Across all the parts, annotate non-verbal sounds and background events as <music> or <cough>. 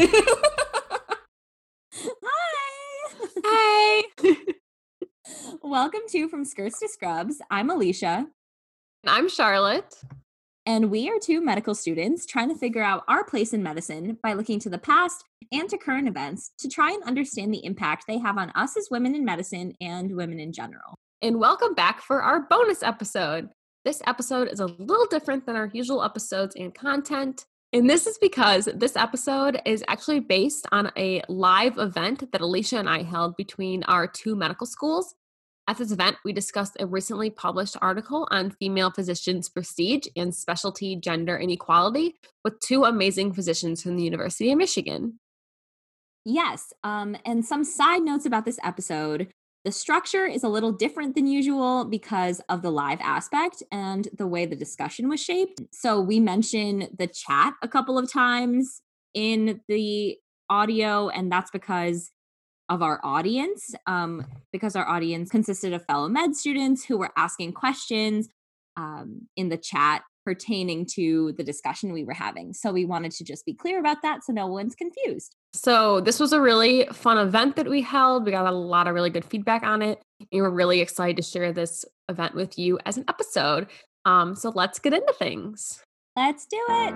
Hi. <laughs> Hey. <laughs> Welcome to From Skirts to Scrubs. I'm Alicia, I'm Charlotte. and we are two medical students trying to figure out our place in medicine by looking to the past and to current events to try and understand the impact they have on us as women in medicine and women in general. And welcome back for our bonus episode. This episode is a little different than our usual episodes and content. And this is because this episode is actually based on a live event that Alicia and I held between our two medical schools. At this event, we discussed a recently published article on female physicians' prestige and specialty gender inequality with two amazing physicians from the University of Michigan. Yes, um, and some side notes about this episode. The structure is a little different than usual because of the live aspect and the way the discussion was shaped. So we mention the chat a couple of times in the audio, and that's because of our audience, um, because our audience consisted of fellow med students who were asking questions um, in the chat pertaining to the discussion we were having. So we wanted to just be clear about that so no one's confused. So, this was a really fun event that we held. We got a lot of really good feedback on it. And we're really excited to share this event with you as an episode. Um, so, let's get into things. Let's do it.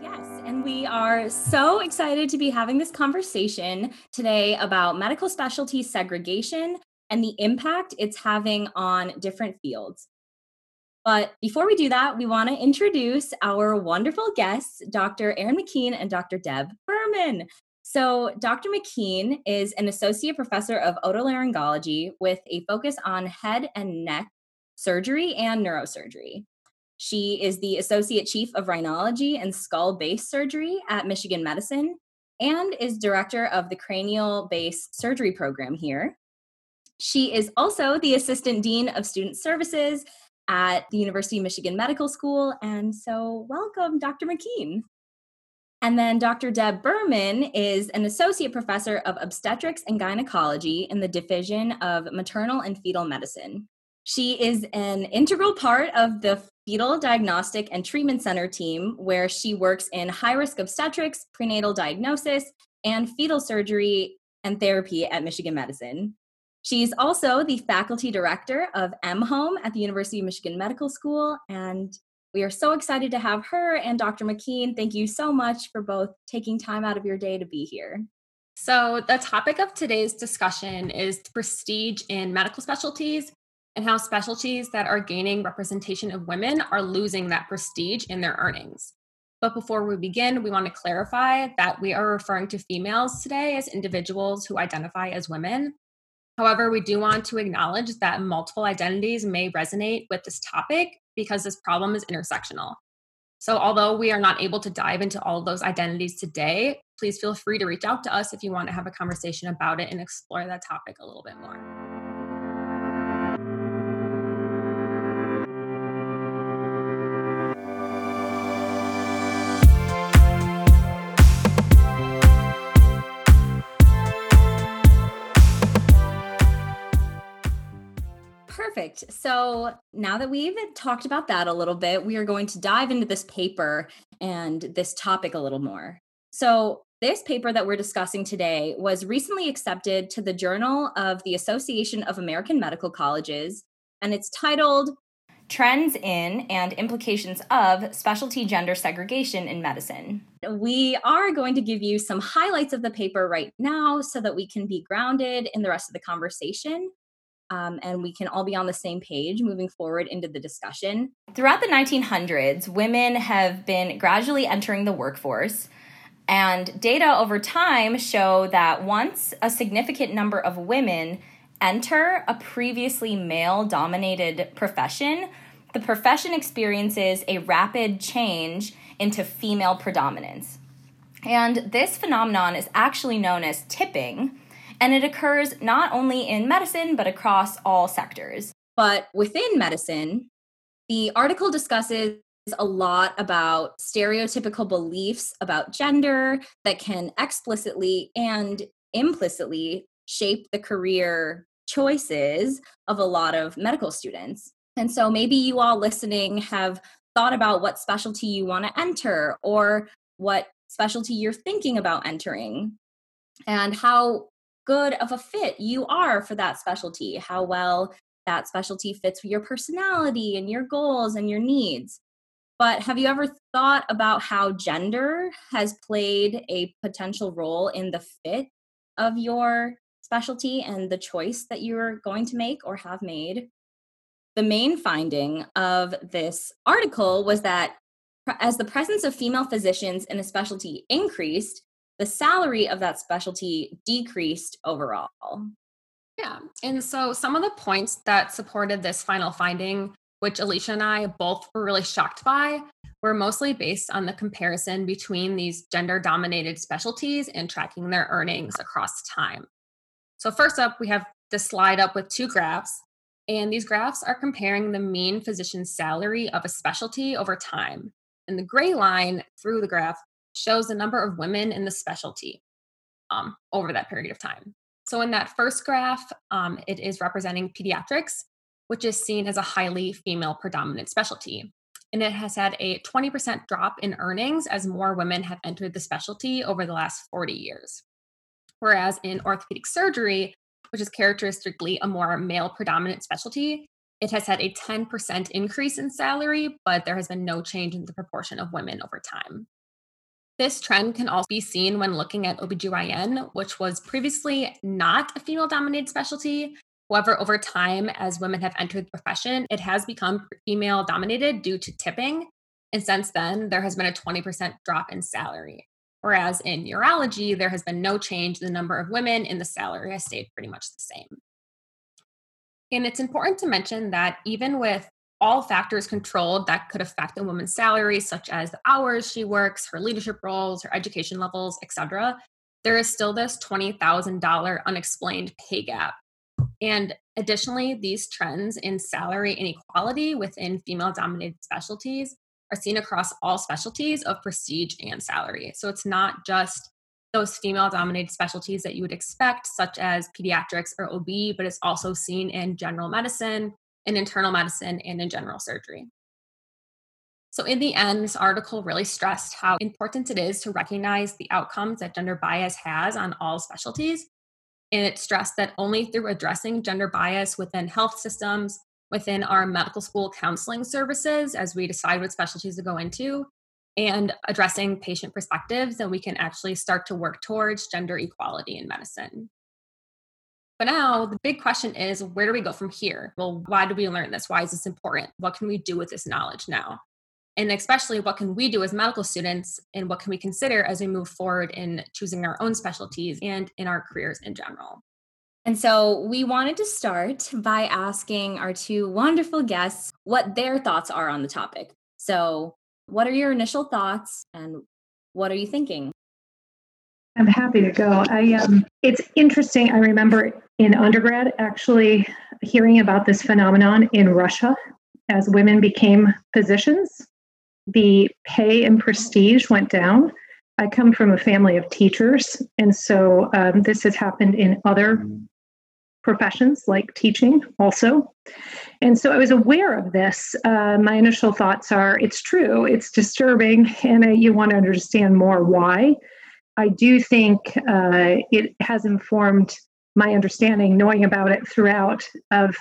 Yes, and we are so excited to be having this conversation today about medical specialty segregation and the impact it's having on different fields. But before we do that, we want to introduce our wonderful guests, Dr. Erin McKean and Dr. Deb Berman. So, Dr. McKean is an associate professor of otolaryngology with a focus on head and neck surgery and neurosurgery. She is the associate chief of rhinology and skull base surgery at Michigan Medicine and is director of the cranial base surgery program here. She is also the assistant dean of student services at the University of Michigan Medical School. And so, welcome, Dr. McKean. And then Dr. Deb Berman is an associate professor of obstetrics and gynecology in the Division of Maternal and Fetal Medicine. She is an integral part of the Fetal Diagnostic and Treatment Center team, where she works in high risk obstetrics, prenatal diagnosis, and fetal surgery and therapy at Michigan Medicine. She's also the faculty director of M Home at the University of Michigan Medical School. And we are so excited to have her and Dr. McKean. Thank you so much for both taking time out of your day to be here. So, the topic of today's discussion is prestige in medical specialties and how specialties that are gaining representation of women are losing that prestige in their earnings. But before we begin, we want to clarify that we are referring to females today as individuals who identify as women. However, we do want to acknowledge that multiple identities may resonate with this topic because this problem is intersectional. So, although we are not able to dive into all of those identities today, please feel free to reach out to us if you want to have a conversation about it and explore that topic a little bit more. Perfect. So now that we've talked about that a little bit, we are going to dive into this paper and this topic a little more. So, this paper that we're discussing today was recently accepted to the Journal of the Association of American Medical Colleges, and it's titled Trends in and Implications of Specialty Gender Segregation in Medicine. We are going to give you some highlights of the paper right now so that we can be grounded in the rest of the conversation um, and we can all be on the same page moving forward into the discussion. Throughout the 1900s, women have been gradually entering the workforce. And data over time show that once a significant number of women enter a previously male dominated profession, the profession experiences a rapid change into female predominance. And this phenomenon is actually known as tipping and it occurs not only in medicine, but across all sectors. But within medicine, the article discusses a lot about stereotypical beliefs about gender that can explicitly and implicitly shape the career choices of a lot of medical students. And so maybe you all listening have thought about what specialty you want to enter or what specialty you're thinking about entering and how good of a fit you are for that specialty, how well that specialty fits with your personality and your goals and your needs. But have you ever thought about how gender has played a potential role in the fit of your specialty and the choice that you're going to make or have made? The main finding of this article was that as the presence of female physicians in a specialty increased, the salary of that specialty decreased overall. Yeah. And so some of the points that supported this final finding, which Alicia and I both were really shocked by, were mostly based on the comparison between these gender dominated specialties and tracking their earnings across time. So, first up, we have the slide up with two graphs. And these graphs are comparing the mean physician salary of a specialty over time. And the gray line through the graph shows the number of women in the specialty um, over that period of time. So in that first graph, um, it is representing pediatrics, which is seen as a highly female predominant specialty. And it has had a 20% drop in earnings as more women have entered the specialty over the last 40 years. Whereas in orthopedic surgery, which is characteristically a more male predominant specialty, it has had a 10% increase in salary, but there has been no change in the proportion of women over time. This trend can also be seen when looking at OBGYN, which was previously not a female dominated specialty. However, over time, as women have entered the profession, it has become female dominated due to tipping. And since then, there has been a 20% drop in salary. Whereas in urology, there has been no change. The number of women in the salary has stayed pretty much the same. And it's important to mention that even with all factors controlled that could affect a woman's salary, such as the hours she works, her leadership roles, her education levels, etc., there is still this $20,000 unexplained pay gap. And additionally, these trends in salary inequality within female dominated specialties are seen across all specialties of prestige and salary. So it's not just those female dominated specialties that you would expect, such as pediatrics or OB, but it's also seen in general medicine, in internal medicine, and in general surgery. So, in the end, this article really stressed how important it is to recognize the outcomes that gender bias has on all specialties. And it stressed that only through addressing gender bias within health systems, within our medical school counseling services, as we decide what specialties to go into, and addressing patient perspectives, then we can actually start to work towards gender equality in medicine. But now the big question is where do we go from here? Well, why do we learn this? Why is this important? What can we do with this knowledge now? And especially, what can we do as medical students and what can we consider as we move forward in choosing our own specialties and in our careers in general? And so we wanted to start by asking our two wonderful guests what their thoughts are on the topic. So, what are your initial thoughts and what are you thinking? I'm happy to go. I um, it's interesting. I remember in undergrad actually hearing about this phenomenon in Russia as women became physicians. The pay and prestige went down. I come from a family of teachers, and so um, this has happened in other professions like teaching also. And so I was aware of this. Uh, my initial thoughts are it's true, it's disturbing, and you want to understand more why. I do think uh, it has informed my understanding, knowing about it throughout, of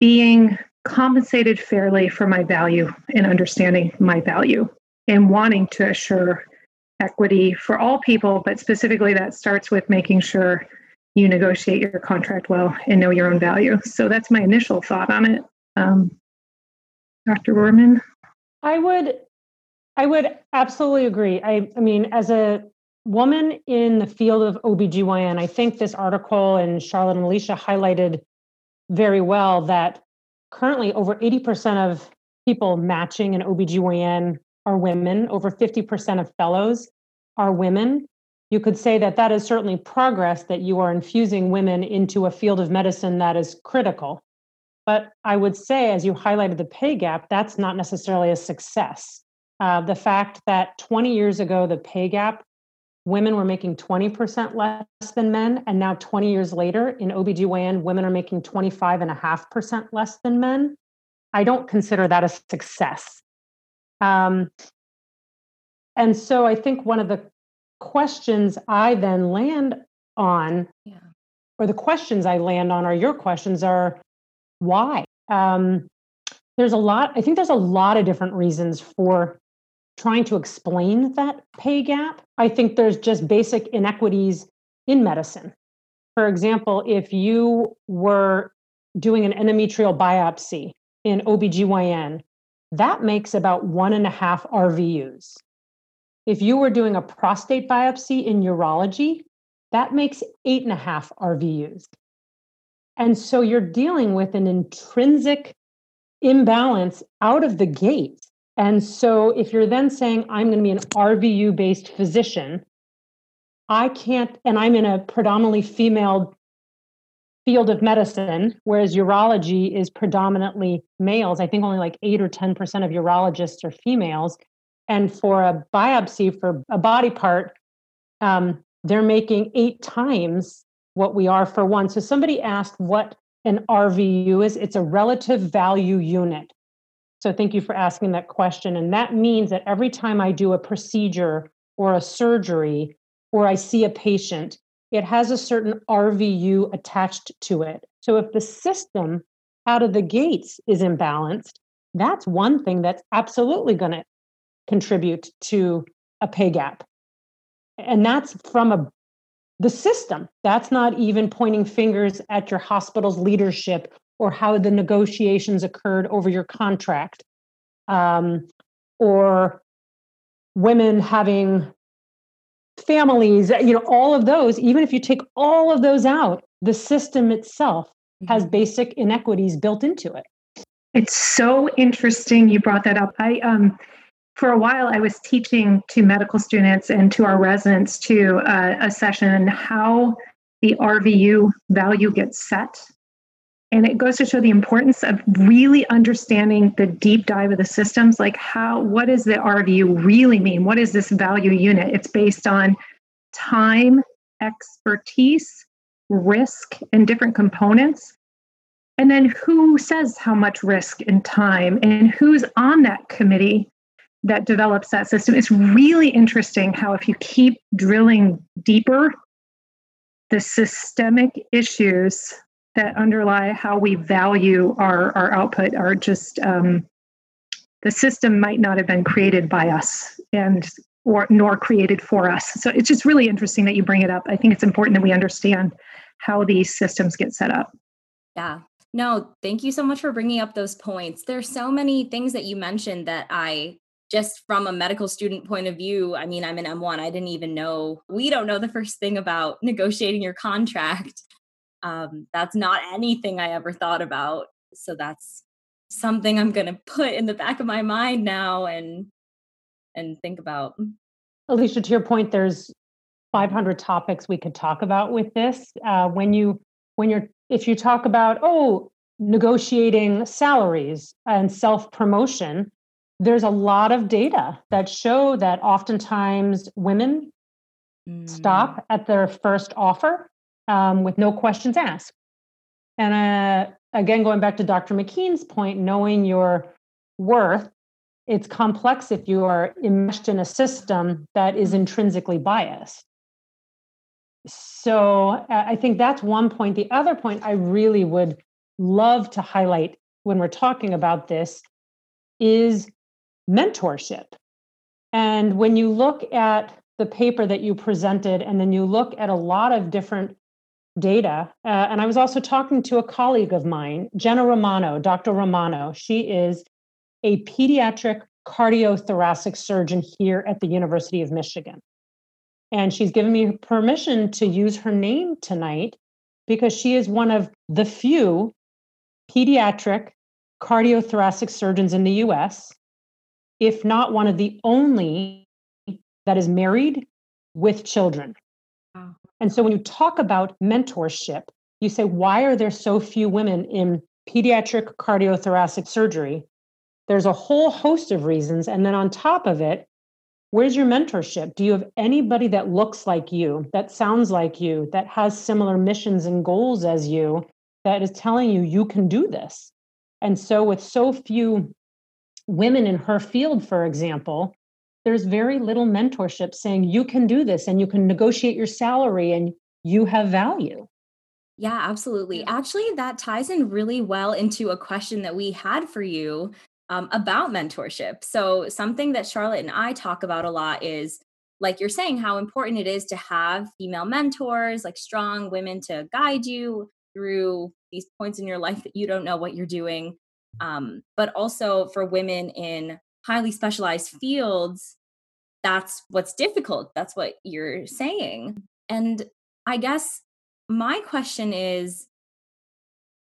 being compensated fairly for my value and understanding my value and wanting to assure equity for all people, but specifically that starts with making sure you negotiate your contract well and know your own value. So that's my initial thought on it. Um, Dr. Berman? I would I would absolutely agree. I, I mean, as a woman in the field of OBGYN, I think this article and Charlotte and Alicia highlighted very well that currently over 80% of people matching in OBGYN are women, over 50% of fellows are women. You could say that that is certainly progress that you are infusing women into a field of medicine that is critical. But I would say, as you highlighted the pay gap, that's not necessarily a success. Uh, the fact that 20 years ago, the pay gap women were making 20% less than men. And now, 20 years later, in OBGYN, women are making 25.5% less than men. I don't consider that a success. Um, and so I think one of the questions I then land on, yeah. or the questions I land on, are your questions are why? Um, there's a lot, I think there's a lot of different reasons for trying to explain that pay gap. I think there's just basic inequities in medicine. For example, if you were doing an endometrial biopsy in OBGYN, that makes about one and a half RVUs. If you were doing a prostate biopsy in urology, that makes eight and a half RVUs. And so you're dealing with an intrinsic imbalance out of the gate. And so if you're then saying, I'm going to be an RVU based physician, I can't, and I'm in a predominantly female field of medicine, whereas urology is predominantly males. I think only like eight or 10% of urologists are females. And for a biopsy for a body part, um, they're making eight times what we are for one. So somebody asked what an RVU is. It's a relative value unit. So thank you for asking that question. And that means that every time I do a procedure or a surgery or I see a patient, it has a certain RVU attached to it. So if the system out of the gates is imbalanced, that's one thing that's absolutely going to contribute to a pay gap. And that's from a the system. That's not even pointing fingers at your hospital's leadership or how the negotiations occurred over your contract, um, or women having families, you know, all of those, even if you take all of those out, the system itself has mm-hmm. basic inequities built into it. It's so interesting you brought that up. I um for a while I was teaching to medical students and to our residents to uh, a session how the RVU value gets set. And it goes to show the importance of really understanding the deep dive of the systems, like how, what does the RVU really mean? What is this value unit? It's based on time, expertise, risk, and different components. And then who says how much risk and time, and who's on that committee that develops that system. It's really interesting how, if you keep drilling deeper, the systemic issues that underlie how we value our, our output are just um, the system might not have been created by us and or nor created for us. So it's just really interesting that you bring it up. I think it's important that we understand how these systems get set up. Yeah. No, thank you so much for bringing up those points. There's so many things that you mentioned that I just from a medical student point of view, I mean, I'm an M1. I didn't even know, we don't know the first thing about negotiating your contract. Um, that's not anything I ever thought about. So that's something I'm going to put in the back of my mind now and and think about. Alicia, to your point, there's 500 topics we could talk about with this. Uh, when you when you're if you talk about oh negotiating salaries and self promotion, there's a lot of data that show that oftentimes women mm. stop at their first offer um, with no questions asked. And uh, again, going back to Dr. McKean's point, knowing your worth, it's complex if you are enmeshed in a system that is intrinsically biased. So uh, I think that's one point. The other point I really would love to highlight when we're talking about this is mentorship. And when you look at the paper that you presented, and then you look at a lot of different data, uh, and I was also talking to a colleague of mine, Jenna Romano, Dr. Romano. She is a pediatric cardiothoracic surgeon here at the University of Michigan. And she's given me permission to use her name tonight because she is one of the few pediatric cardiothoracic surgeons in the US if not one of the only that is married with children. And so when you talk about mentorship, you say, why are there so few women in pediatric cardiothoracic surgery? There's a whole host of reasons. And then on top of it, Where's your mentorship? Do you have anybody that looks like you, that sounds like you, that has similar missions and goals as you, that is telling you you can do this? And so, with so few women in her field, for example, there's very little mentorship saying you can do this and you can negotiate your salary and you have value. Yeah, absolutely. Actually, that ties in really well into a question that we had for you um, about mentorship. So, something that Charlotte and I talk about a lot is like you're saying, how important it is to have female mentors, like strong women to guide you through these points in your life that you don't know what you're doing. Um, but also for women in highly specialized fields, that's what's difficult. That's what you're saying. And I guess my question is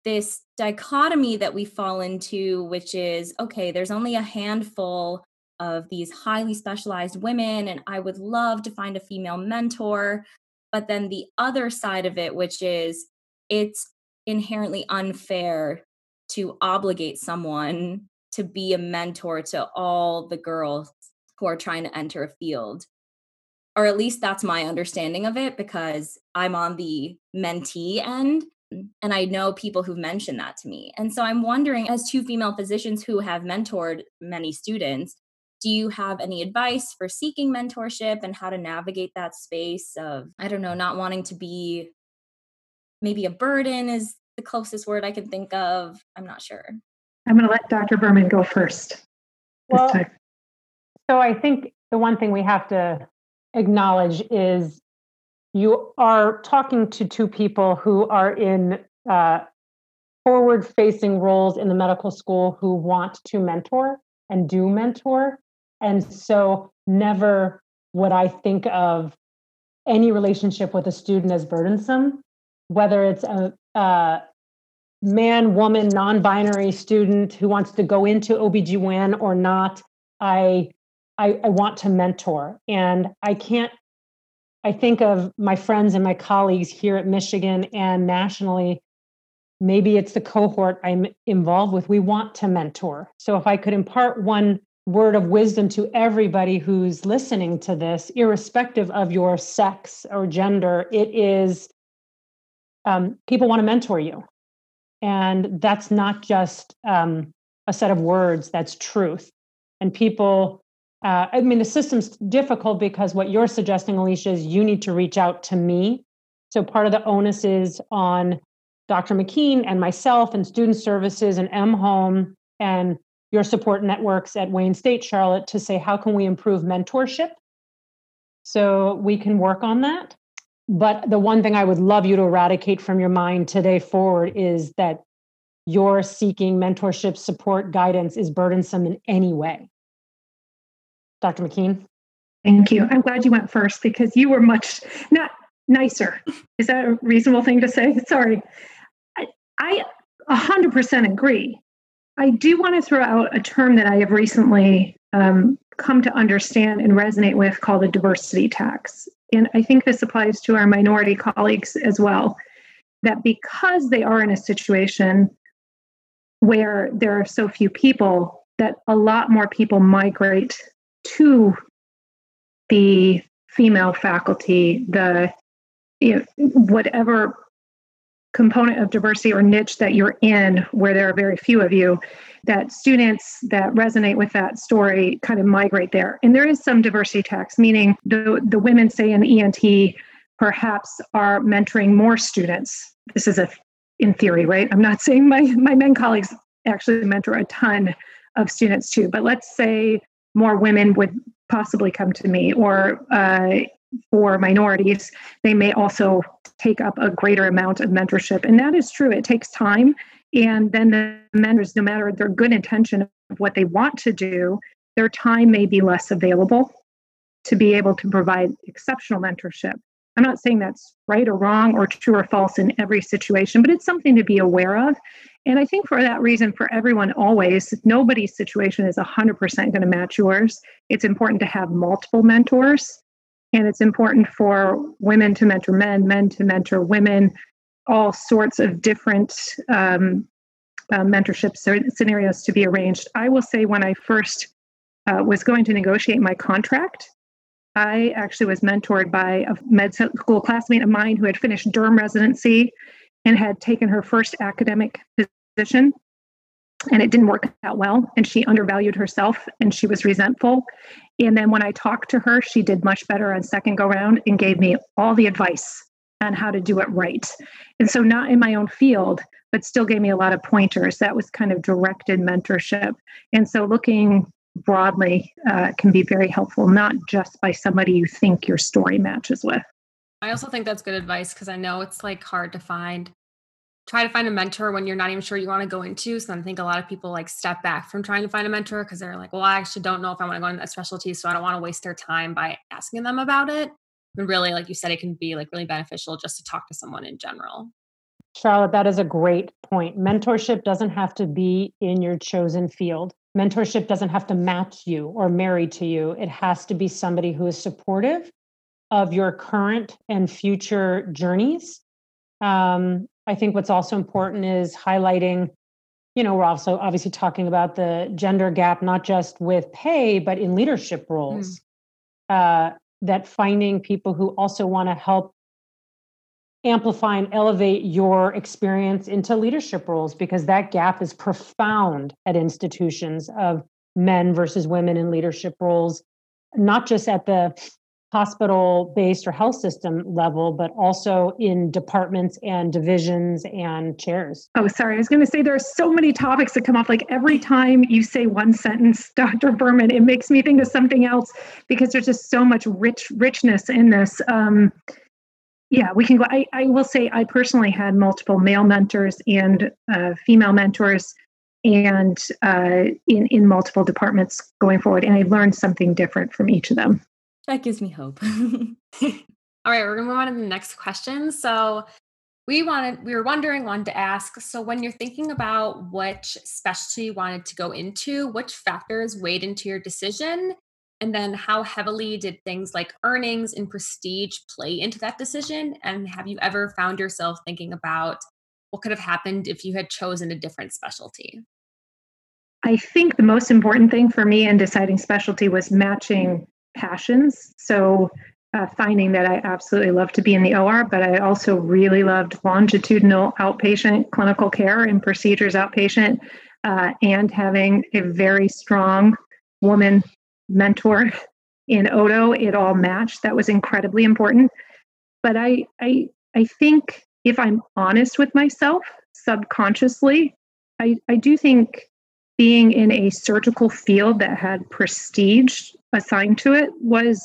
this dichotomy that we fall into, which is okay, there's only a handful of these highly specialized women, and I would love to find a female mentor. But then the other side of it, which is it's inherently unfair to obligate someone to be a mentor to all the girls who are trying to enter a field or at least that's my understanding of it because I'm on the mentee end mm, and I know people who've mentioned that to me. And so I'm wondering, as two female physicians who have mentored many students, do you have any advice for seeking mentorship and how to navigate that space of, I don't know, not wanting to be maybe a burden is the closest word I can think of? I'm not sure. I'm going to let Dr. Berman go first. Well, so I think the one thing we have to acknowledge is you are talking to two people who are in uh, forward facing roles in the medical school who want to mentor and do mentor. And so, never would I think of any relationship with a student as burdensome, whether it's a, a man, woman, non binary student who wants to go into OBGYN or not. I I, I want to mentor. And I can't, I think of my friends and my colleagues here at Michigan and nationally. Maybe it's the cohort I'm involved with. We want to mentor. So if I could impart one word of wisdom to everybody who's listening to this, irrespective of your sex or gender, it is um, people want to mentor you. And that's not just um, a set of words, that's truth. And people uh, I mean, the system's difficult because what you're suggesting, Alicia, is you need to reach out to me. So part of the onus is on Dr. McKean and myself and student services and M Home and your support networks at Wayne State, Charlotte, to say, how can we improve mentorship? So we can work on that. But the one thing I would love you to eradicate from your mind today forward is that your seeking mentorship, support, guidance is burdensome in any way. Dr. McKean? Thank you. I'm glad you went first because you were much not nicer. Is that a reasonable thing to say? <laughs> Sorry. I, I 100% agree. I do want to throw out a term that I have recently um, come to understand and resonate with called a diversity tax. And I think this applies to our minority colleagues as well. That because they are in a situation where there are so few people, that a lot more people migrate to the female faculty, the you know, whatever component of diversity or niche that you're in, where there are very few of you, that students that resonate with that story kind of migrate there. And there is some diversity tax, meaning the, the women, say in ENT, perhaps are mentoring more students. This is a in theory, right? I'm not <laughs> saying my, my men colleagues actually mentor a ton of students too, but let's say more women would possibly come to me or uh, for minorities they may also take up a greater amount of mentorship. And that is true. It takes time. And then the mentors no matter their good intention of what they want to do their time may be less available to be able to provide exceptional mentorship. I'm not saying that's right or wrong or true or false in every situation but it's something to be aware of. And I think for that reason, for everyone always, nobody's situation is 100% going to match yours. It's important to have multiple mentors. And it's important for women to mentor men, men to mentor women, all sorts of different um, uh, mentorship scenarios to be arranged. I will say when I first uh, was going to negotiate my contract, I actually was mentored by a med school classmate of mine who had finished derm residency and had taken her first academic position. And it didn't work out well. And she undervalued herself and she was resentful. And then when I talked to her, she did much better on second go round and gave me all the advice on how to do it right. And so, not in my own field, but still gave me a lot of pointers. That was kind of directed mentorship. And so, looking broadly uh, can be very helpful, not just by somebody you think your story matches with. I also think that's good advice because I know it's like hard to find. Try to find a mentor when you're not even sure you want to go into. So I think a lot of people like step back from trying to find a mentor because they're like, well, I actually don't know if I want to go into that specialty. So I don't want to waste their time by asking them about it. And really, like you said, it can be like really beneficial just to talk to someone in general. Charlotte, that is a great point. Mentorship doesn't have to be in your chosen field. Mentorship doesn't have to match you or marry to you. It has to be somebody who is supportive of your current and future journeys. Um, I think what's also important is highlighting, you know, we're also obviously talking about the gender gap, not just with pay, but in leadership roles. Mm. Uh, that finding people who also want to help amplify and elevate your experience into leadership roles because that gap is profound at institutions of men versus women in leadership roles not just at the hospital based or health system level but also in departments and divisions and chairs oh sorry i was going to say there are so many topics that come up like every time you say one sentence <laughs> dr berman it makes me think of something else because there's just so much rich richness in this um, yeah, we can go. I, I will say I personally had multiple male mentors and uh, female mentors and uh, in, in multiple departments going forward. And I learned something different from each of them. That gives me hope. <laughs> <laughs> All right, we're gonna move on to the next question. So we wanted, we were wondering, wanted to ask. So when you're thinking about which specialty you wanted to go into, which factors weighed into your decision? And then how heavily did things like earnings and prestige play into that decision? And have you ever found yourself thinking about what could have happened if you had chosen a different specialty? I think the most important thing for me in deciding specialty was matching passions. So uh, finding that I absolutely love to be in the OR, but I also really loved longitudinal outpatient clinical care and procedures outpatient, uh, and having a very strong woman mentor in Oto, it all matched. That was incredibly important. But I, I, I think if I'm honest with myself subconsciously, I, I do think being in a surgical field that had prestige assigned to it was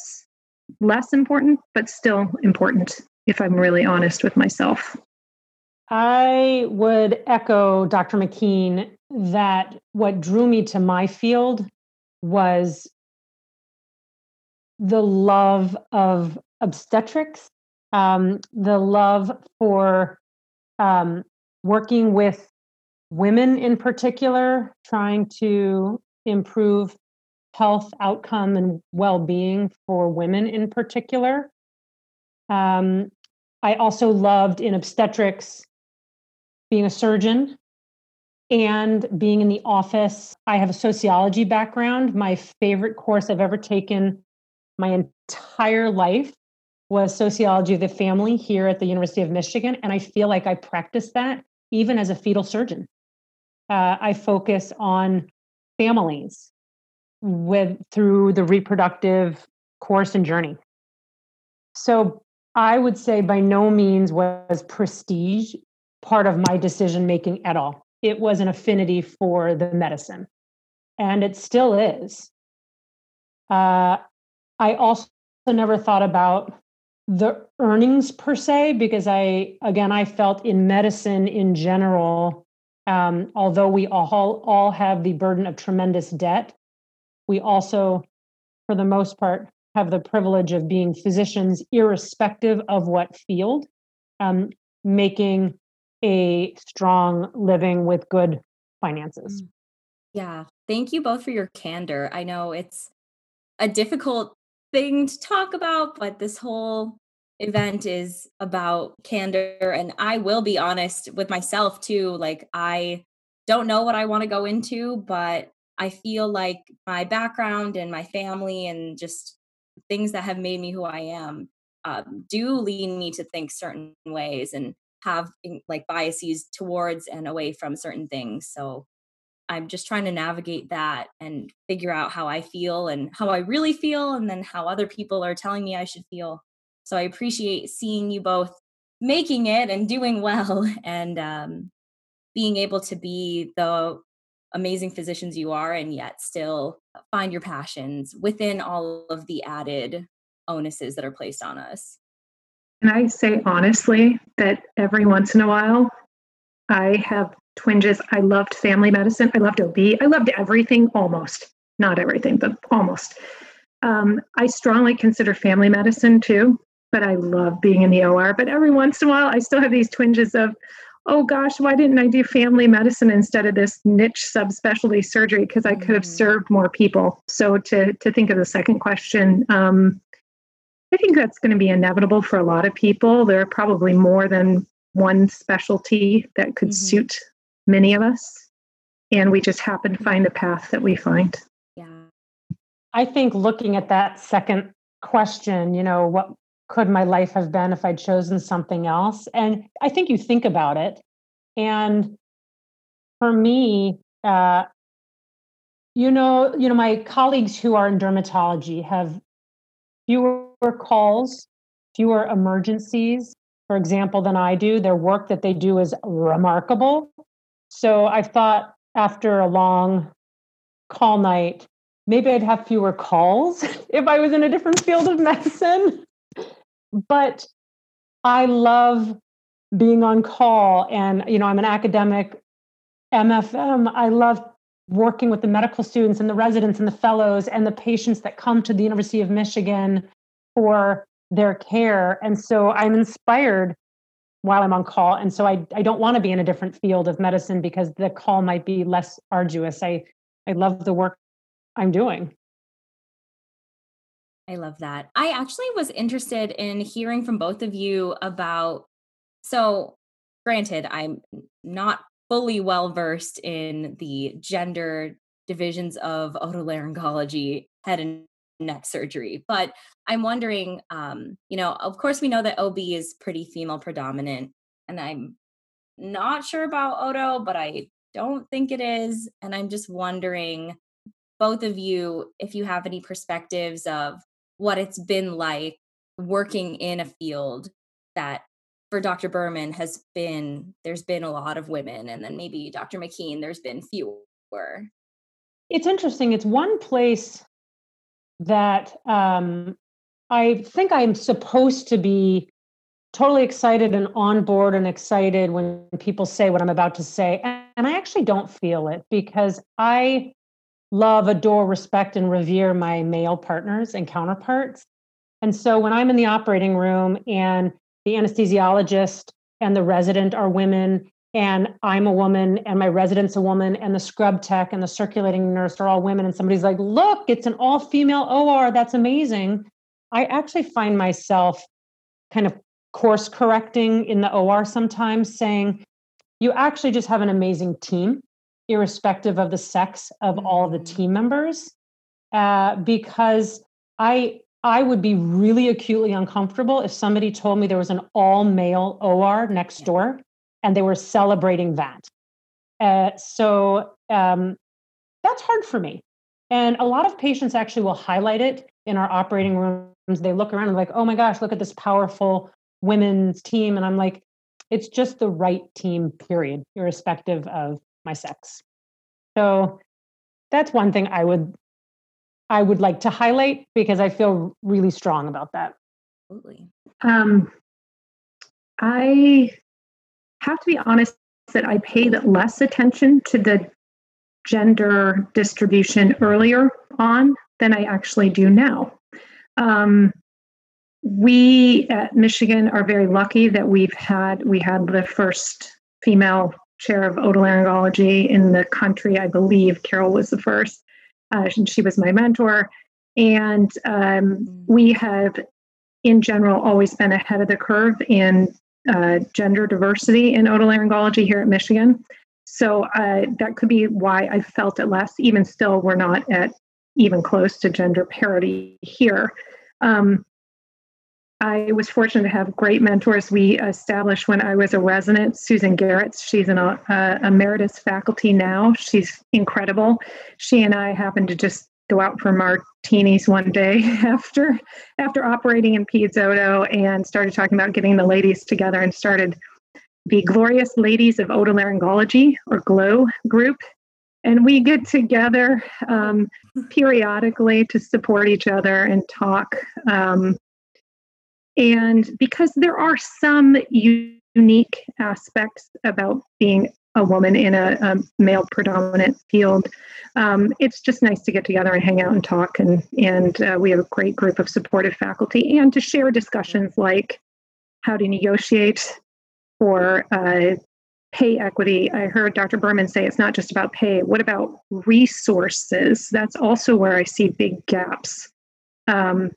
less important, but still important if I'm really honest with myself. I would echo Dr. McKean that what drew me to my field was the love of obstetrics, um, the love for um, working with women in particular, trying to improve health outcome and well-being for women in particular. Um, I also loved in obstetrics being a surgeon and being in the office. I have a sociology background. My favorite course I've ever taken my entire life was sociology of the family here at the University of Michigan. And I feel like I practice that even as a fetal surgeon. Uh, I focus on families with through the reproductive course and journey. So I would say by no means was prestige part of my decision making at all. It was an affinity for the medicine, and it still is. Uh, I also never thought about the earnings per se because I again I felt in medicine in general, um, although we all all have the burden of tremendous debt, we also, for the most part, have the privilege of being physicians, irrespective of what field, um, making a strong living with good finances. Mm. Yeah, thank you both for your candor. I know it's a difficult thing to talk about, but this whole event is about candor. And I will be honest with myself too. Like, I don't know what I want to go into, but I feel like my background and my family and just things that have made me who I am um, do lean me to think certain ways and have like biases towards and away from certain things. So I'm just trying to navigate that and figure out how I feel and how I really feel, and then how other people are telling me I should feel. So I appreciate seeing you both making it and doing <laughs> well and um, being able to be the amazing physicians you are and yet still find your passions within all of the added onuses that are placed on us. and I say honestly that every once in a while I have twinges. I loved family medicine. I loved OB. I loved everything almost, not everything, but almost. Um, I strongly consider family medicine too, but I love being in the OR. But every once in a while, I still have these twinges of, oh gosh, why didn't I do family medicine instead of this niche subspecialty surgery? Because I could have mm. served more people. So to to think of the second question, um, I think that's going to be inevitable for a lot of people. There are probably more than one specialty that could mm-hmm. suit many of us. And we just happen to find the path that we find. Yeah. I think looking at that second question, you know, what could my life have been if I'd chosen something else? And I think you think about it. And for me, uh, you know, you know, my colleagues who are in dermatology have fewer calls, fewer emergencies, for example, than I do. Their work that they do is remarkable. So I thought after a long call night, maybe I'd have fewer calls <laughs> if I was in a different field of medicine. But I love being on call and you know I'm an academic MFM. I love working with the medical students and the residents and the fellows and the patients that come to the University of Michigan for their care. And so I'm inspired while I'm on call. And so I, I don't want to be in a different field of medicine because the call might be less arduous. I, I love the work I'm doing. I love that. I actually was interested in hearing from both of you about. So, granted, I'm not fully well versed in the gender divisions of otolaryngology, head and neck surgery. But I'm wondering, um, you know, of course, we know that OB is pretty female predominant, and I'm not sure about Oto, but I don't think it is. And I'm just wondering, both of you, if you have any perspectives of what it's been like working in a field that for Dr. Berman has been there's been a lot of women and then maybe Dr. McKean there's been fewer. It's interesting. It's one place that um, I think I'm supposed to be totally excited and on board and excited when people say what I'm about to say. And I actually don't feel it because I love, adore, respect, and revere my male partners and counterparts. And so when I'm in the operating room and the anesthesiologist and the resident are women and I'm a woman and my resident's a woman and the scrub tech and the circulating nurse are all women and somebody's like, look, it's an all female OR. That's amazing. I actually find myself kind of course correcting in the OR sometimes saying, you actually just have an amazing team, irrespective of the sex of all the mm-hmm. team members. Uh, because I I would be really acutely uncomfortable if somebody told me there was an all male OR next door and they were celebrating that. Uh, so um, that's hard for me. And a lot of patients actually will highlight it in our operating rooms. They look around and like, oh my gosh, look at this powerful women's team. And I'm like, it's just the right team, period, irrespective of my sex. So that's one thing I would I would like to highlight because I feel really strong about that. Absolutely. Um, I have to be honest that I paid less attention to the gender distribution earlier on than I actually do now. Um, we at Michigan are very lucky that we've had we had the first female chair of otolaryngology in the country. I believe Carol was the first. Uh, she was my mentor, and um, mm. we have, in general, always been ahead of the curve in uh, gender diversity in otolaryngology here at Michigan. So uh, that could be why I felt it less. Even still, we're not at even close to gender parity here. Um, I was fortunate to have great mentors. We established when I was a resident, Susan Garrett. She's an uh, emeritus faculty now. She's incredible. She and I happened to just go out for martinis one day <laughs> after after operating in Peds and started talking about getting the ladies together and started the Glorious Ladies of Otolaryngology or GLOW group. And we get together um, periodically to support each other and talk. Um, and because there are some unique aspects about being a woman in a, a male predominant field, um, it's just nice to get together and hang out and talk. And, and uh, we have a great group of supportive faculty and to share discussions like how to negotiate for uh, pay equity. I heard Dr. Berman say it's not just about pay. What about resources? That's also where I see big gaps. Um,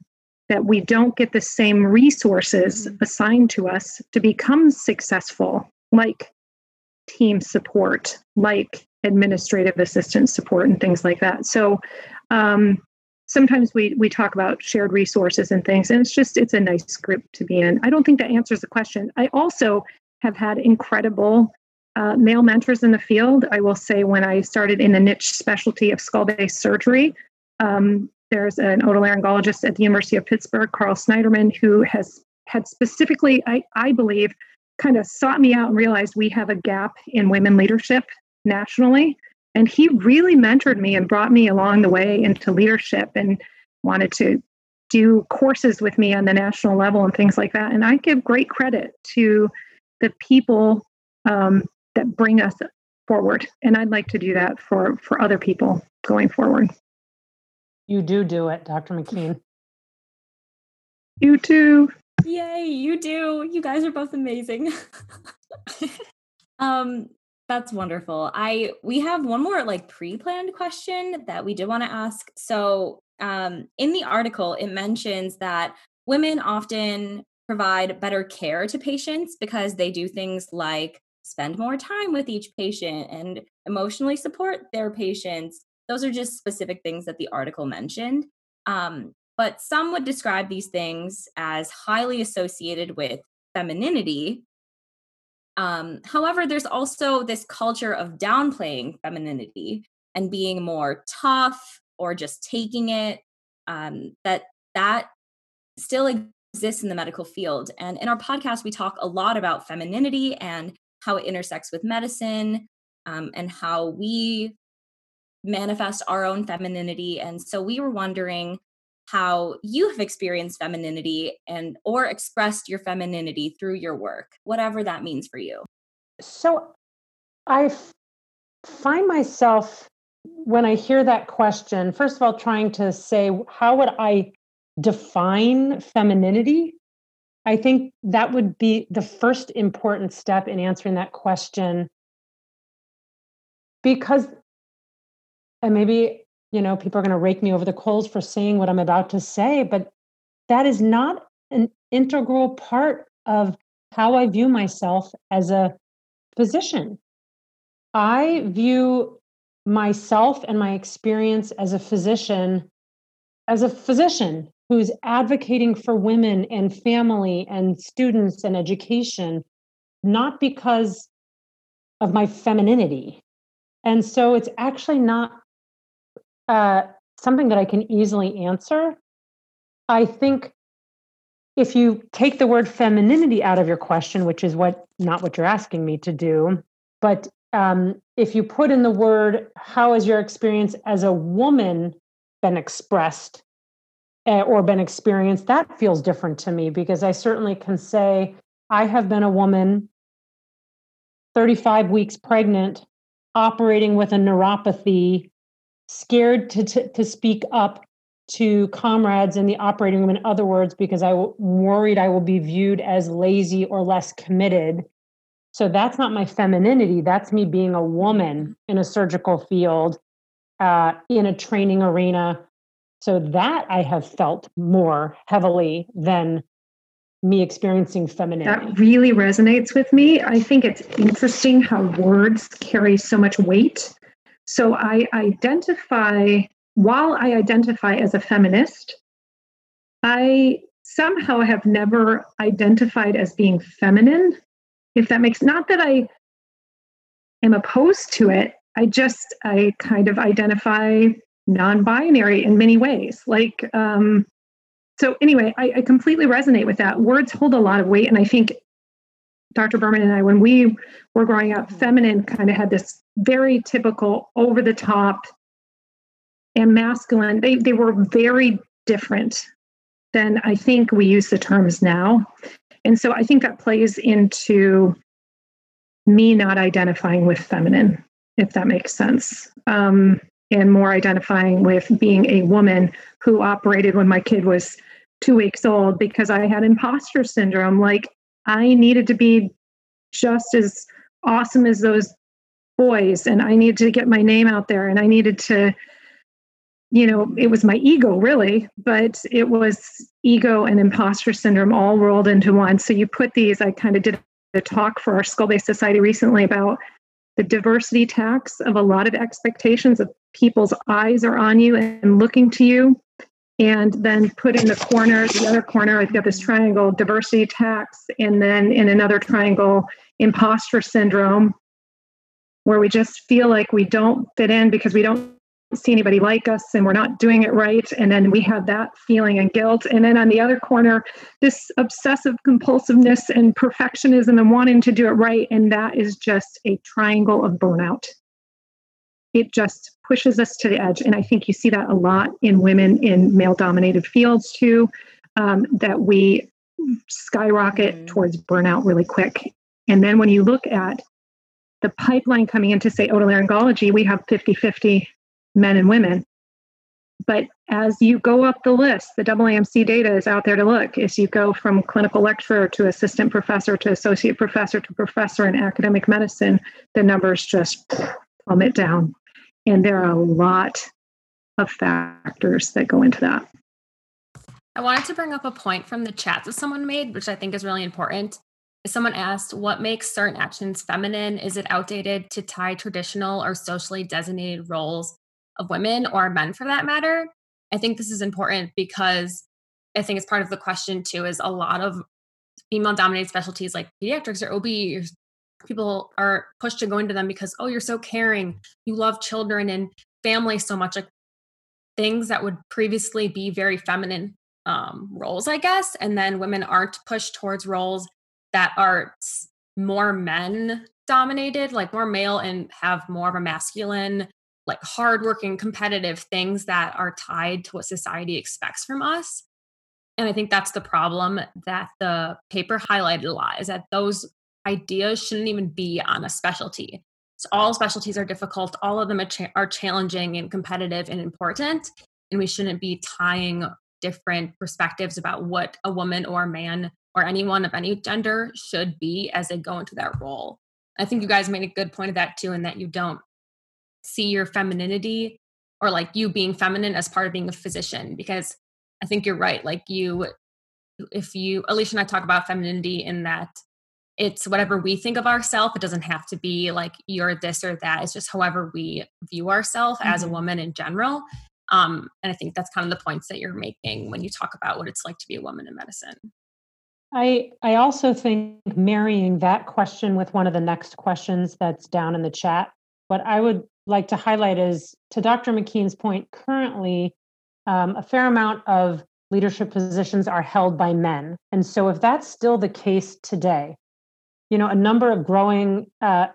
that we don't get the same resources mm-hmm. assigned to us to become successful, like team support, like administrative assistance support, and things like that. So um, sometimes we we talk about shared resources and things, and it's just it's a nice group to be in. I don't think that answers the question. I also have had incredible uh, male mentors in the field. I will say when I started in the niche specialty of skull base surgery, um, there's an otolaryngologist at the University of Pittsburgh, Carl Snyderman, who has had specifically, I, I believe, kind of sought me out and realized we have a gap in women leadership nationally. And he really mentored me and brought me along the way into leadership and wanted to do courses with me on the national level and things like that. And I give great credit to the people um, that bring us forward. And I'd like to do that for, for other people going forward. You do do it, Dr. McKean. You too. Yay, you do. You guys are both amazing. <laughs> um, that's wonderful. I we have one more like pre-planned question that we did want to ask. So, um, in the article, it mentions that women often provide better care to patients because they do things like spend more time with each patient and emotionally support their patients those are just specific things that the article mentioned. Um, but some would describe these things as highly associated with femininity. Um, however, there's also this culture of downplaying femininity and being more tough or just taking it. Um, that that still exists in the medical field. And in our podcast, we talk a lot about femininity and how it intersects with medicine um, and how we manifest our own femininity. And so we were wondering how you have experienced femininity and or expressed your femininity through your work, whatever that means for you. So I f- find myself when I hear that question, first of all, trying to say, how would I define femininity? I think that would be the first important step in answering that question. Because and maybe you know people are going to rake me over the coals for saying what i'm about to say but that is not an integral part of how i view myself as a physician. I view myself and my experience as a physician as a physician who's advocating for women and family and students and education not because of my femininity. And so it's actually not uh, something that I can easily answer. I think if you take the word femininity out of your question, which is what not what you're asking me to do, but um, if you put in the word, how has your experience as a woman been expressed or been experienced? That feels different to me because I certainly can say I have been a woman 35 weeks pregnant, operating with a neuropathy scared to, to, to speak up to comrades in the operating room, in other words, because I'm worried I will be viewed as lazy or less committed. So that's not my femininity. That's me being a woman in a surgical field, uh, in a training arena. So that I have felt more heavily than me experiencing femininity. That really resonates with me. I think it's interesting how words carry so much weight so I identify, while I identify as a feminist, I somehow have never identified as being feminine, if that makes not that I am opposed to it. I just I kind of identify non-binary in many ways. Like um, so anyway, I, I completely resonate with that. Words hold a lot of weight, and I think Dr. Berman and I, when we were growing up, feminine kind of had this very typical over the top and masculine. They they were very different than I think we use the terms now. And so I think that plays into me not identifying with feminine, if that makes sense. Um, and more identifying with being a woman who operated when my kid was two weeks old because I had imposter syndrome. Like I needed to be just as awesome as those boys, and I needed to get my name out there, and I needed to you know, it was my ego really, but it was ego and imposter syndrome all rolled into one. So you put these, I kind of did a talk for our skull base society recently about the diversity tax of a lot of expectations of people's eyes are on you and looking to you. And then put in the corner, the other corner, I've got this triangle, diversity tax, and then in another triangle, imposter syndrome, where we just feel like we don't fit in because we don't see anybody like us and we're not doing it right. And then we have that feeling and guilt. And then on the other corner this obsessive compulsiveness and perfectionism and wanting to do it right. And that is just a triangle of burnout it just pushes us to the edge and i think you see that a lot in women in male dominated fields too um, that we skyrocket mm-hmm. towards burnout really quick and then when you look at the pipeline coming into say otolaryngology we have 50 50 men and women. But as you go up the list, the AAMC data is out there to look. As you go from clinical lecturer to assistant professor to associate professor to professor in academic medicine, the numbers just plummet down. And there are a lot of factors that go into that. I wanted to bring up a point from the chat that someone made, which I think is really important. Someone asked, What makes certain actions feminine? Is it outdated to tie traditional or socially designated roles of women or men for that matter. I think this is important because I think it's part of the question too is a lot of female dominated specialties like pediatrics or OB people are pushed to go into them because oh you're so caring you love children and family so much like things that would previously be very feminine um, roles i guess and then women aren't pushed towards roles that are more men dominated like more male and have more of a masculine like hardworking, competitive things that are tied to what society expects from us. And I think that's the problem that the paper highlighted a lot is that those ideas shouldn't even be on a specialty. So all specialties are difficult, all of them are, cha- are challenging and competitive and important. And we shouldn't be tying different perspectives about what a woman or a man or anyone of any gender should be as they go into that role. I think you guys made a good point of that too, in that you don't see your femininity or like you being feminine as part of being a physician because I think you're right. Like you, if you, Alicia and I talk about femininity in that it's whatever we think of ourselves. It doesn't have to be like you're this or that. It's just however we view ourselves mm-hmm. as a mm-hmm. woman in general. Um, and I think that's kind of the points that you're making when you talk about what it's like to be a woman in medicine. I I also think marrying that question with one of the next questions that's down in the chat. What I would like to highlight is to Dr. McKean's point, currently um, a fair amount of leadership positions are held by men. And so if that's still the case today, you know, a number of growing, uh,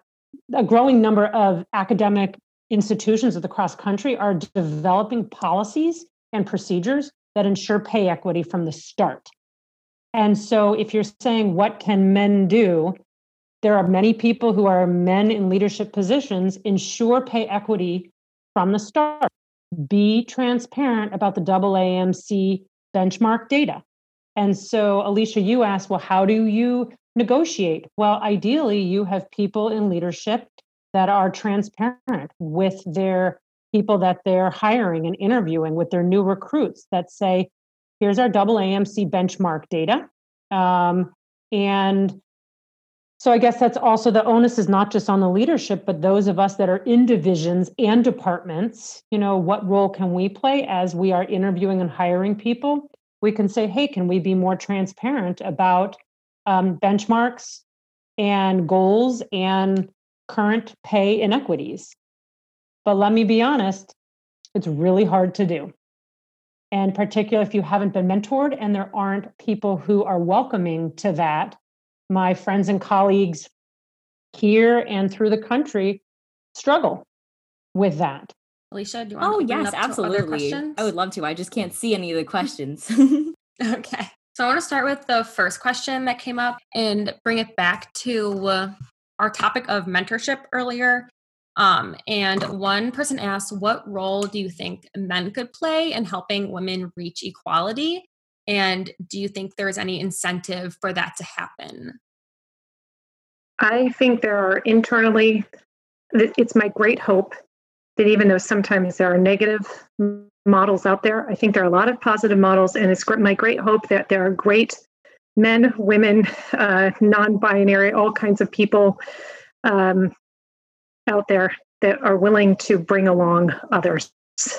a growing number of academic institutions across country are developing policies and procedures that ensure pay equity from the start. And so if you're saying what can men do, there are many people who are men in leadership positions. Ensure pay equity from the start. Be transparent about the AAMC benchmark data. And so, Alicia, you asked, well, how do you negotiate? Well, ideally, you have people in leadership that are transparent with their people that they're hiring and interviewing, with their new recruits that say, here's our AAMC benchmark data. Um, and so I guess that's also the onus is not just on the leadership, but those of us that are in divisions and departments. You know, what role can we play as we are interviewing and hiring people? we can say, hey, can we be more transparent about um, benchmarks and goals and current pay inequities? But let me be honest, it's really hard to do. And particularly if you haven't been mentored and there aren't people who are welcoming to that, my friends and colleagues here and through the country struggle with that. Alicia, do you want oh, to yes, absolutely. I would love to. I just can't see any of the questions. <laughs> <laughs> okay. So I want to start with the first question that came up and bring it back to uh, our topic of mentorship earlier. Um, and one person asked, What role do you think men could play in helping women reach equality? And do you think there's any incentive for that to happen? I think there are internally, it's my great hope that even though sometimes there are negative models out there, I think there are a lot of positive models. And it's my great hope that there are great men, women, <laughs> uh, non binary, all kinds of people um, out there that are willing to bring along others.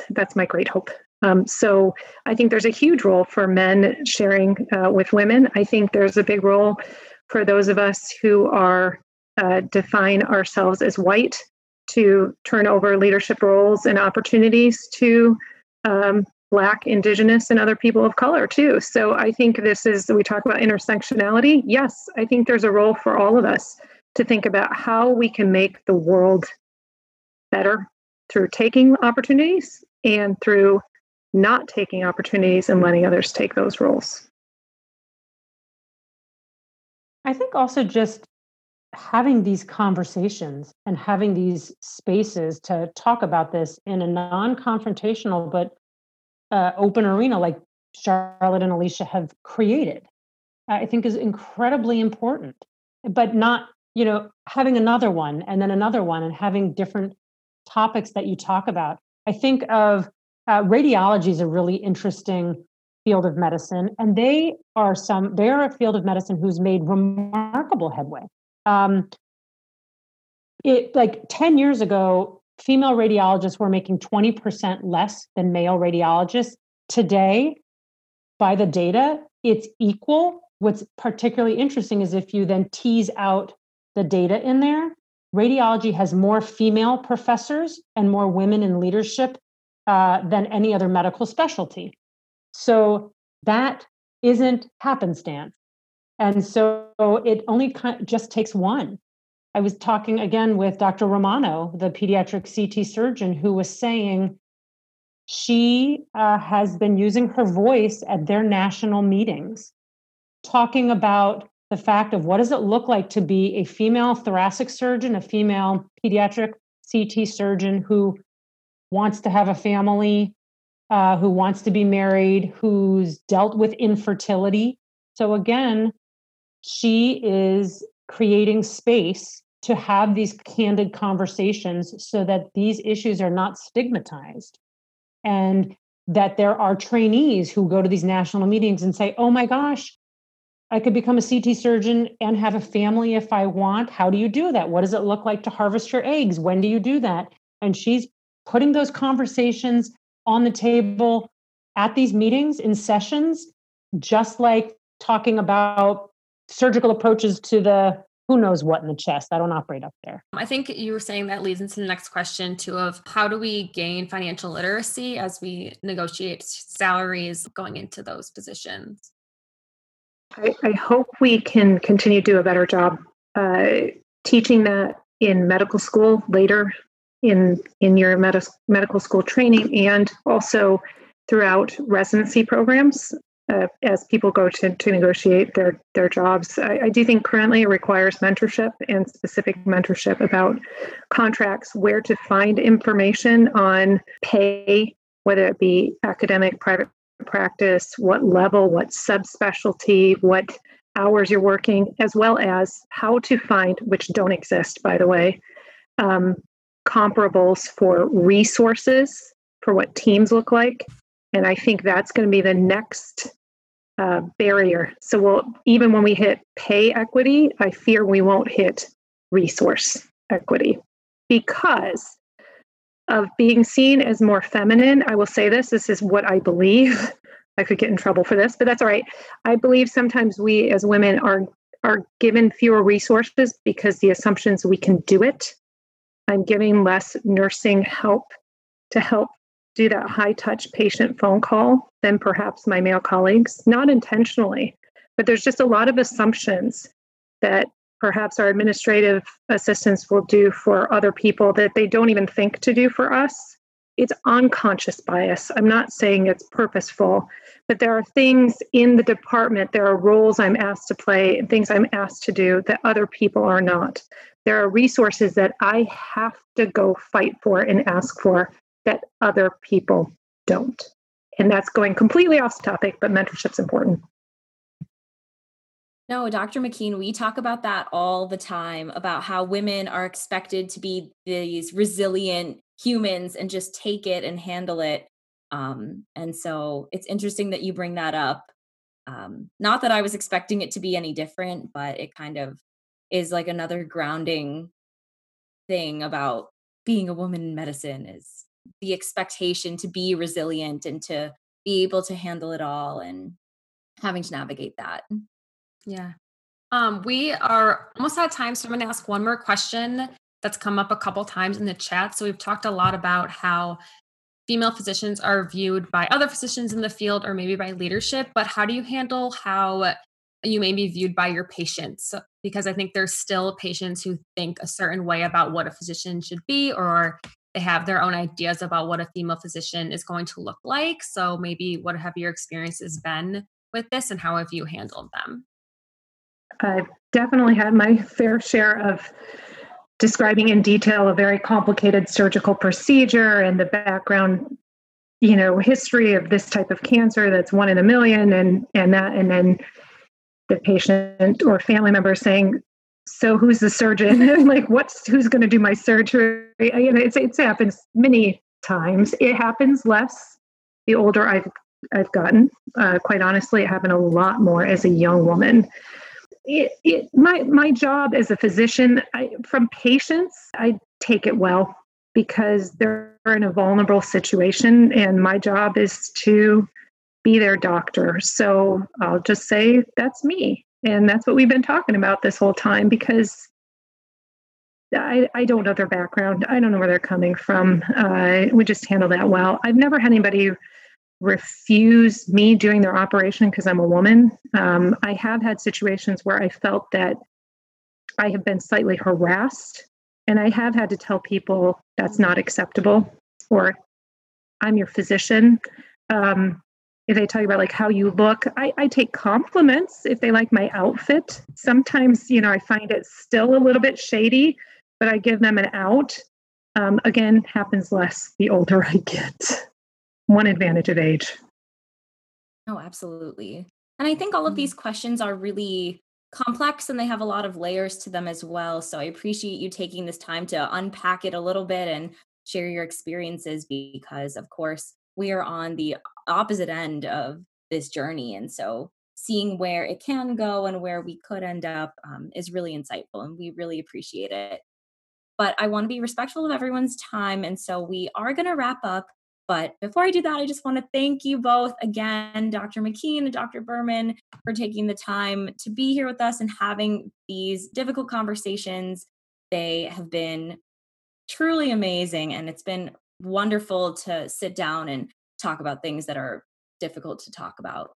That's my great hope. Um, so I think there's a huge role for men sharing uh, with women. I think there's a big role for those of us who are uh, define ourselves as white to turn over leadership roles and opportunities to um, black indigenous and other people of color too so i think this is we talk about intersectionality yes i think there's a role for all of us to think about how we can make the world better through taking opportunities and through not taking opportunities and letting others take those roles. I think also just having these conversations and having these spaces to talk about this in a non confrontational but uh, open arena like Charlotte and Alicia have created, I think is incredibly important. But not, you know, having another one and then another one and having different topics that you talk about. I think of uh, radiology is a really interesting field of medicine, and they are some they are a field of medicine who's made remarkable headway. Um, it like 10 years ago, female radiologists were making 20% less than male radiologists. Today, by the data, it's equal. What's particularly interesting is if you then tease out the data in there, radiology has more female professors and more women in leadership uh, than any other medical specialty. So that isn't happenstance. And so it only just takes one. I was talking again with Dr. Romano, the pediatric CT surgeon, who was saying she uh, has been using her voice at their national meetings, talking about the fact of what does it look like to be a female thoracic surgeon, a female pediatric CT surgeon who wants to have a family, uh, who wants to be married, who's dealt with infertility. So, again, she is creating space to have these candid conversations so that these issues are not stigmatized and that there are trainees who go to these national meetings and say, oh my gosh, I could become a CT surgeon and have a family if I want. How do you do that? What does it look like to harvest your eggs? When do you do that? And she's putting those conversations on the table at these meetings in sessions, just like talking about surgical approaches to the who knows what in the chest. I don't operate up there. I think you were saying that leads into the next question too of how do we gain financial literacy as we negotiate salaries going into those positions? I, I hope we can continue to do a better job uh, teaching that in medical school later in in your med- medical school training and also throughout residency programs uh, as people go to, to negotiate their their jobs. I, I, do think currently it requires mentorship and specific mentorship about contracts, where to find information on pay, whether it be academic, private practice, what level, what subspecialty, what hours you're working, as well as how to find, which don't exist, by the way, um, comparables for resources for what teams look like. And I think that's going to be the next uh, barrier. So we'll even when we hit pay equity, I fear we won't hit resource equity because of being seen as more feminine. I will say this this is what I believe. <laughs> I could get in trouble for this, but that's all right. I believe sometimes we as women are are given fewer resources because the assumptions we can do it. I'm giving less nursing help to help do that high touch patient phone call than perhaps my male colleagues, not intentionally, but there's just a lot of assumptions that perhaps our administrative assistants will do for other people that they don't even think to do for us. It's unconscious bias. I'm not saying it's purposeful, but there are things in the department, there are roles I'm asked to play, and things I'm asked to do that other people are not. There are resources that I have to go fight for and ask for that other people don't. And that's going completely off topic, but mentorship's important. No, Dr. McKean, we talk about that all the time about how women are expected to be these resilient humans and just take it and handle it. Um, and so it's interesting that you bring that up. Um, not that I was expecting it to be any different, but it kind of is like another grounding thing about being a woman in medicine is the expectation to be resilient and to be able to handle it all and having to navigate that. Yeah. Um, we are almost out of time, so I'm going to ask one more question that's come up a couple times in the chat. So we've talked a lot about how female physicians are viewed by other physicians in the field or maybe by leadership, but how do you handle how you may be viewed by your patients? Because I think there's still patients who think a certain way about what a physician should be or they have their own ideas about what a female physician is going to look like. So maybe what have your experiences been with this and how have you handled them? I've definitely had my fair share of describing in detail a very complicated surgical procedure and the background you know history of this type of cancer that's one in a million and and that and then the patient or family member saying so who's the surgeon? <laughs> Like what's who's going to do my surgery? You know it's it happens many times. It happens less the older i've i've gotten. Uh, quite honestly it happened a lot more as a young woman. It, it, my my job as a physician I, from patients i take it well because they're in a vulnerable situation and my job is to be their doctor. So i'll just say that's me and that's what we've been talking about this whole time because I, I don't know their background. I don't know where they're coming from. Uh, we just handle that well. I've never had anybody refuse me doing their operation because I'm a woman. Um, I have had situations where I felt that I have been slightly harassed, and I have had to tell people that's not acceptable, or I'm your physician. Um, if they tell you about like how you look, I, I take compliments if they like my outfit. Sometimes, you know, I find it still a little bit shady, but I give them an out. Um, again, happens less the older I get one advantage of age. Oh, absolutely. And I think all of mm-hmm. these questions are really complex and they have a lot of layers to them as well. So I appreciate you taking this time to unpack it a little bit and share your experiences because, of course, we are on the opposite end of this journey. And so seeing where it can go and where we could end up um, is really insightful and we really appreciate it. But I want to be respectful of everyone's time. And so we are going to wrap up. But before I do that, I just want to thank you both again, Dr. McKean and Dr. Berman, for taking the time to be here with us and having these difficult conversations. They have been truly amazing, and it's been wonderful to sit down and talk about things that are difficult to talk about.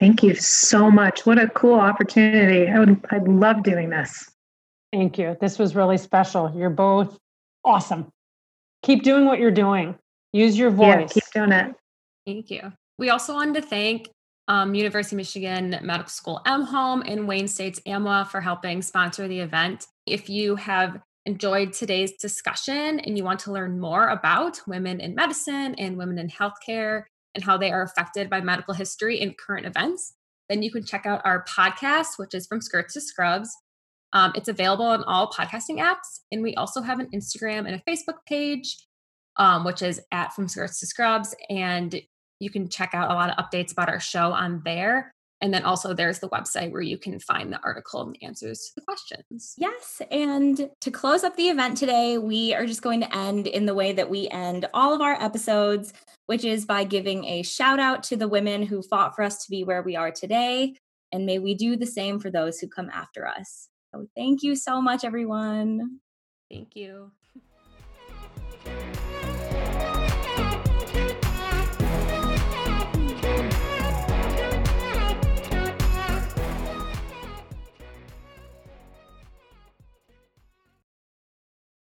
Thank you so much. What a cool opportunity. I would I'd love doing this. Thank you. This was really special. You're both awesome. Keep doing what you're doing. Use your voice. Yeah, keep doing it. Thank you. We also wanted to thank um, University of Michigan Medical School M Home and Wayne State's AMWA for helping sponsor the event. If you have enjoyed today's discussion and you want to learn more about women in medicine and women in healthcare and how they are affected by medical history and current events, then you can check out our podcast, which is From Skirts to Scrubs. Um, it's available on all podcasting apps. And we also have an Instagram and a Facebook page um, which is at From Skirts to Scrubs. And you can check out a lot of updates about our show on there. And then also there's the website where you can find the article and the answers to the questions. Yes. And to close up the event today, we are just going to end in the way that we end all of our episodes, which is by giving a shout out to the women who fought for us to be where we are today. And may we do the same for those who come after us. So thank you so much, everyone. Thank you. <laughs>